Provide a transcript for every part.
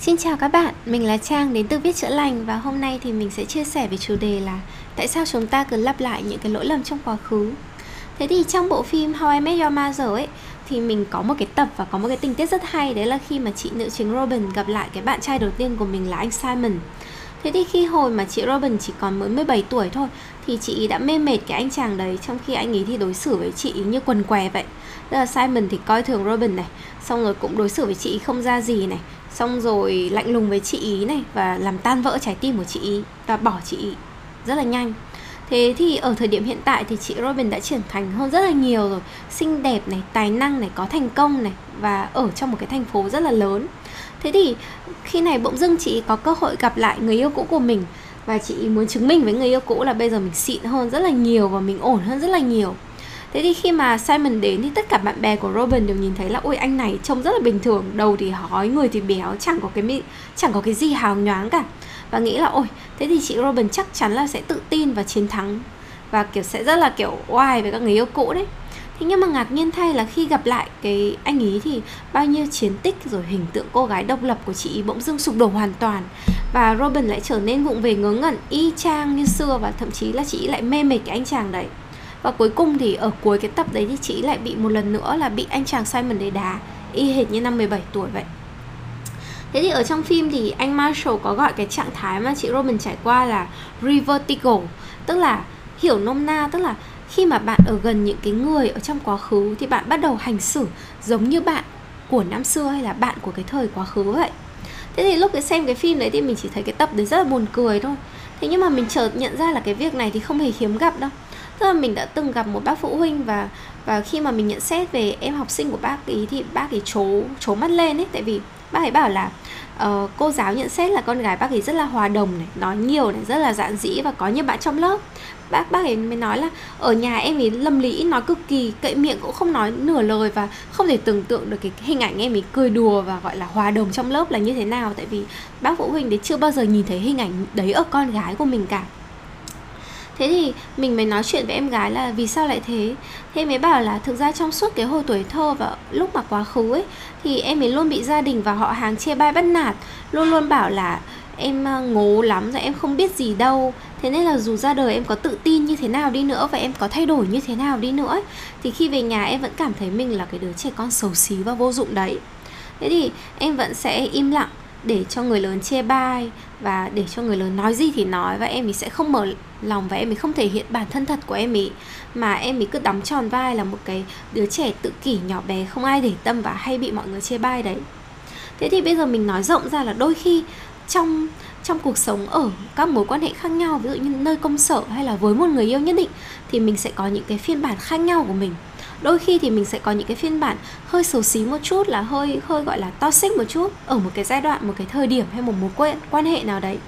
Xin chào các bạn, mình là Trang đến từ Viết Chữa Lành và hôm nay thì mình sẽ chia sẻ về chủ đề là tại sao chúng ta cứ lặp lại những cái lỗi lầm trong quá khứ. Thế thì trong bộ phim How I Met Your Mother ấy thì mình có một cái tập và có một cái tình tiết rất hay đấy là khi mà chị nữ chính Robin gặp lại cái bạn trai đầu tiên của mình là anh Simon. Thế thì khi hồi mà chị Robin chỉ còn mới 17 tuổi thôi thì chị đã mê mệt cái anh chàng đấy trong khi anh ấy thì đối xử với chị như quần què vậy. Tức là Simon thì coi thường Robin này, xong rồi cũng đối xử với chị không ra gì này, xong rồi lạnh lùng với chị ý này và làm tan vỡ trái tim của chị ý và bỏ chị ý rất là nhanh. Thế thì ở thời điểm hiện tại thì chị Robin đã trưởng thành hơn rất là nhiều rồi. Xinh đẹp này, tài năng này, có thành công này và ở trong một cái thành phố rất là lớn. Thế thì khi này bỗng dưng chị có cơ hội gặp lại người yêu cũ của mình và chị muốn chứng minh với người yêu cũ là bây giờ mình xịn hơn rất là nhiều và mình ổn hơn rất là nhiều thế thì khi mà Simon đến thì tất cả bạn bè của Robin đều nhìn thấy là, ôi, anh này trông rất là bình thường đầu thì hói người thì béo, chẳng có cái chẳng có cái gì hào nhoáng cả. Và nghĩ là, ôi, thế thì chị Robin chắc chắn là sẽ tự tin và chiến thắng và, kiểu, sẽ rất là, kiểu, oai với các người yêu cũ đấy. Thế nhưng mà ngạc nhiên thay là khi gặp lại cái anh ý thì bao nhiêu chiến tích rồi hình tượng cô gái độc lập của chị bỗng dưng sụp đổ hoàn toàn. Và Robin lại trở nên vụng về ngớ ngẩn, y chang như xưa và thậm chí là chị lại mê mệt cái anh chàng đấy và cuối cùng thì ở cuối cái tập đấy thì chị lại bị một lần nữa là bị anh chàng Simon đấy đá, y hệt như năm 17 tuổi vậy. Thế thì ở trong phim thì anh Marshall có gọi cái trạng thái mà chị Robin trải qua là revertigo Tức là hiểu nôm na, tức là khi mà bạn ở gần những cái người ở trong quá khứ thì bạn bắt đầu hành xử giống như bạn của năm xưa hay là bạn của cái thời quá khứ vậy. Thế thì lúc cái xem cái phim đấy thì mình chỉ thấy cái tập đấy rất là buồn cười thôi. Thế nhưng mà mình chợt nhận ra là cái việc này thì không hề hiếm gặp đâu tức là mình đã từng gặp một bác phụ huynh và và khi mà mình nhận xét về em học sinh của bác ý thì bác ấy trố trố mắt lên ấy. Tại vì bác ấy bảo là uh, cô giáo nhận xét là con gái bác ấy rất là hòa đồng này nói nhiều này rất là dạn dĩ và có nhiều bạn trong lớp. Bác bác ấy mới nói là ở nhà em ấy lâm lý nói cực kỳ cậy miệng cũng không nói nửa lời và không thể tưởng tượng được cái hình ảnh em ấy cười đùa và gọi là hòa đồng trong lớp là như thế nào. Tại vì bác phụ huynh đấy chưa bao giờ nhìn thấy hình ảnh đấy ở con gái của mình cả thế thì mình mới nói chuyện với em gái là vì sao lại thế? Thế mới bảo là thực ra trong suốt cái hồi tuổi thơ và lúc mà quá khứ ấy thì em ấy luôn bị gia đình và họ hàng chê bai bắt nạt. Luôn luôn bảo là em ờ, ngố lắm rồi em không biết gì đâu. Thế nên là dù ra đời em có tự tin như thế nào đi nữa và em có thay đổi như thế nào đi nữa ấy, thì khi về nhà em vẫn cảm thấy mình là cái đứa trẻ con xấu xí và vô dụng đấy. Thế thì em vẫn sẽ im lặng để cho người lớn chê bai và để cho người lớn nói gì thì nói và em ấy sẽ không mở lòng và em ấy không thể hiện bản thân thật của em ấy. Mà em ấy cứ đóng tròn vai là một cái đứa trẻ tự kỷ nhỏ bé, không ai để tâm và hay bị mọi người chê bai đấy. Thế thì bây giờ mình nói rộng ra là đôi khi trong trong cuộc sống ở các mối quan hệ khác nhau, ví dụ như nơi công sở hay là với một người yêu nhất định, thì mình sẽ có những cái phiên bản khác nhau của mình đôi khi thì mình sẽ có những cái phiên bản hơi xấu xí một chút, là hơi hơi gọi là toxic một chút, ở một cái giai đoạn, một cái thời điểm hay một mối quan quan hệ nào đấy.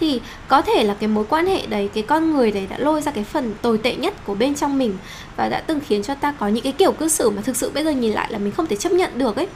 Thì có thể là cái mối quan hệ đấy, cái con người đấy đã lôi ra cái phần tồi tệ nhất của bên trong mình và đã từng khiến cho ta có những cái kiểu cư xử mà thực sự bây giờ nhìn lại là mình không thể chấp nhận được ấy.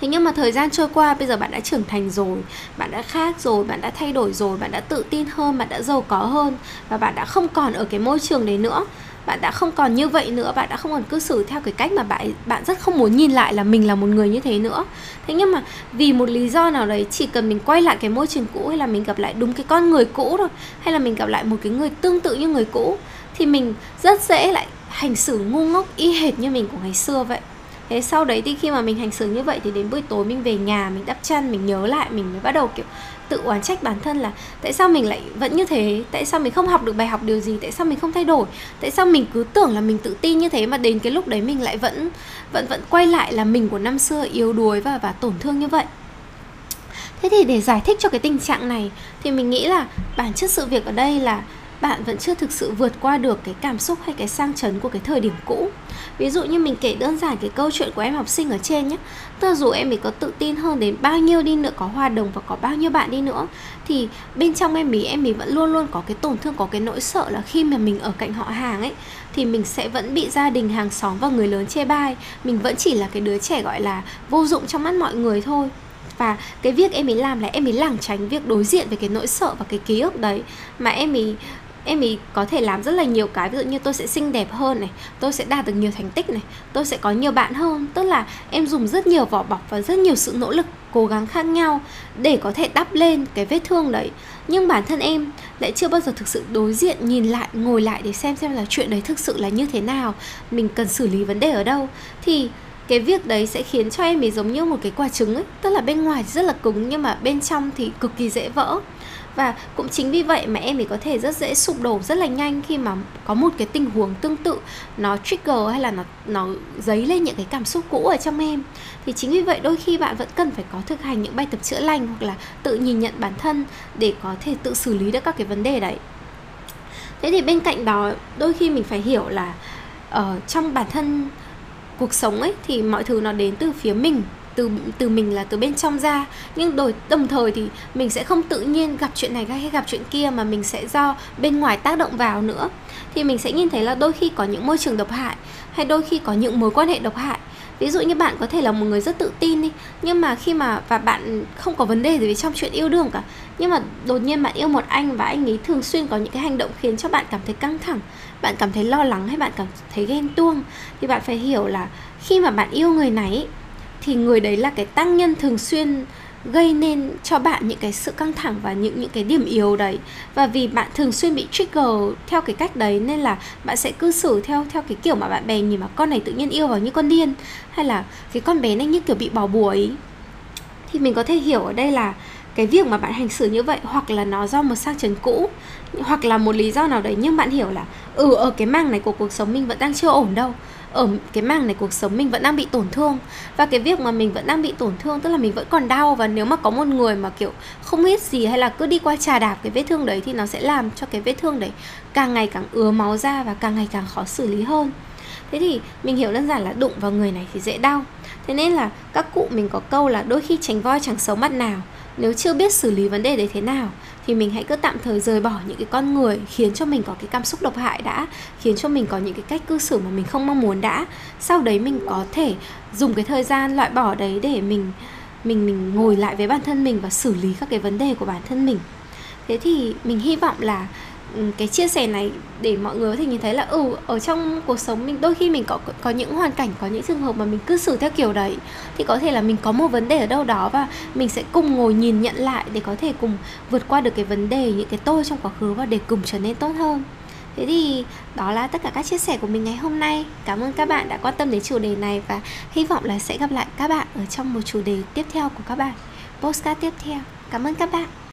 Thế nhưng mà thời gian trôi qua, bây giờ bạn đã trưởng thành rồi, bạn đã khác rồi, bạn đã thay đổi rồi, bạn đã tự tin hơn, bạn đã giàu có hơn và bạn đã không còn ở cái môi trường đấy nữa bạn đã không còn như vậy nữa, bạn đã không còn cư xử theo cái cách mà bạn bạn rất không muốn nhìn lại là mình là một người như thế nữa. Thế nhưng mà vì một lý do nào đấy, chỉ cần mình quay lại cái môi trường cũ hay là mình gặp lại đúng cái con người cũ thôi, hay là mình gặp lại một cái người tương tự như người cũ, thì mình rất dễ lại hành xử ngu ngốc, y hệt như mình của ngày xưa vậy. Thế sau đấy thì khi mà mình hành xử như vậy thì đến buổi tối mình về nhà, mình đắp chăn, mình nhớ lại, mình mới bắt đầu, kiểu tự oán trách bản thân là tại sao mình lại vẫn như thế? Tại sao mình không học được bài học điều gì? Tại sao mình không thay đổi? Tại sao mình cứ tưởng là mình tự tin như thế mà đến cái lúc đấy mình lại vẫn vẫn vẫn quay lại là mình của năm xưa yếu đuối và và tổn thương như vậy? Thế thì để giải thích cho cái tình trạng này thì mình nghĩ là bản chất sự việc ở đây là bạn vẫn chưa thực sự vượt qua được cái cảm xúc hay cái sang chấn của cái thời điểm cũ. Ví dụ như mình kể đơn giản cái câu chuyện của em học sinh ở trên nhé tức là dù em ấy có tự tin hơn đến bao nhiêu đi nữa, có hòa đồng và có bao nhiêu bạn đi nữa, thì bên trong em ấy em ấy vẫn luôn luôn có cái tổn thương, có cái nỗi sợ là khi mà mình ở cạnh họ hàng ấy, thì mình sẽ vẫn bị gia đình hàng xóm và người lớn chê bai. Mình vẫn chỉ là cái đứa trẻ gọi là vô dụng trong mắt mọi người thôi. Và cái việc em ấy làm là em ấy lảng tránh việc đối diện với cái nỗi sợ và cái ký ức đấy. Mà em ấy em ý có thể làm rất là nhiều cái, ví dụ như tôi sẽ xinh đẹp hơn này, tôi sẽ đạt được nhiều thành tích này, tôi sẽ có nhiều bạn hơn. Tức là em dùng rất nhiều vỏ bọc và rất nhiều sự nỗ lực cố gắng khác nhau để có thể đắp lên cái vết thương đấy. Nhưng bản thân em lại chưa bao giờ thực sự đối diện, nhìn lại, ngồi lại để xem xem là chuyện đấy thực sự là như thế nào, mình cần xử lý vấn đề ở đâu. Thì cái việc đấy sẽ khiến cho em ấy giống như một cái quả trứng ấy. Tức là bên ngoài rất là cứng nhưng mà bên trong thì cực kỳ dễ vỡ và cũng chính vì vậy mà em ấy có thể rất dễ sụp đổ rất là nhanh khi mà có một cái tình huống tương tự. Nó trigger hay là nó nó dấy lên những cái cảm xúc cũ ở trong em. Thì chính vì vậy đôi khi bạn vẫn cần phải có thực hành những bài tập chữa lành hoặc là tự nhìn nhận bản thân để có thể tự xử lý được các cái vấn đề đấy. Thế thì bên cạnh đó đôi khi mình phải hiểu là ở uh, trong bản thân cuộc sống ấy thì mọi thứ nó đến từ phía mình từ từ mình là từ bên trong ra. Nhưng đổi, đồng thời thì mình sẽ không tự nhiên gặp chuyện này hay gặp chuyện kia mà mình sẽ do bên ngoài tác động vào nữa. Thì mình sẽ nhìn thấy là đôi khi có những môi trường độc hại, hay đôi khi có những mối quan hệ độc hại. Ví dụ như bạn có thể là một người rất tự tin đi, nhưng mà khi mà, và bạn không có vấn đề gì trong chuyện yêu đương cả. Nhưng mà đột nhiên bạn yêu một anh và anh ấy thường xuyên có những cái hành động khiến cho bạn cảm thấy căng thẳng, bạn cảm thấy lo lắng hay bạn cảm thấy ghen tuông, thì bạn phải hiểu là khi mà bạn yêu người này thì người đấy là cái tăng nhân thường xuyên gây nên cho bạn những cái sự căng thẳng và những những cái điểm yếu đấy. Và vì bạn thường xuyên bị trigger theo cái cách đấy nên là bạn sẽ cư xử theo theo cái kiểu mà bạn bè nhìn mà con này tự nhiên yêu vào như con điên, hay là cái con bé này như kiểu bị bỏ bùa ấy. Thì mình có thể hiểu ở đây là cái việc mà bạn hành xử như vậy hoặc là nó do một sang chấn cũ, hoặc là một lý do nào đấy, nhưng bạn hiểu là ừ ở cái mảng này của cuộc sống mình vẫn đang chưa ổn đâu ở cái mảng này cuộc sống mình vẫn đang bị tổn thương. Và cái việc mà mình vẫn đang bị tổn thương, tức là mình vẫn còn đau, và nếu mà có một người mà, kiểu, không biết gì hay là cứ đi qua trà đạp cái vết thương đấy thì nó sẽ làm cho cái vết thương đấy càng ngày càng ứa máu ra và càng ngày càng khó xử lý hơn. Thế thì mình hiểu đơn giản là đụng vào người này thì dễ đau. Thế nên là các cụ mình có câu là đôi khi tránh voi chẳng xấu mắt nào nếu chưa biết xử lý vấn đề đấy thế nào thì mình hãy cứ tạm thời rời bỏ những cái con người khiến cho mình có cái cảm xúc độc hại đã, khiến cho mình có những cái cách cư xử mà mình không mong muốn đã. Sau đấy mình có thể dùng cái thời gian loại bỏ đấy để mình mình mình ngồi lại với bản thân mình và xử lý các cái vấn đề của bản thân mình. Thế thì mình hy vọng là Ừ, cái chia sẻ này để mọi người có thể nhìn thấy là ừ ở trong cuộc sống mình, đôi khi mình có có những hoàn cảnh, có những trường hợp mà mình cư xử theo kiểu đấy, thì có thể là mình có một vấn đề ở đâu đó và mình sẽ cùng ngồi nhìn nhận lại để có thể cùng vượt qua được cái vấn đề, những cái tôi trong quá khứ và để cùng trở nên tốt hơn Thế thì đó là tất cả các chia sẻ của mình ngày hôm nay. Cảm ơn các bạn đã quan tâm đến chủ đề này và hy vọng là sẽ gặp lại các bạn ở trong một chủ đề tiếp theo của các bạn. Postcard tiếp theo. Cảm ơn các bạn.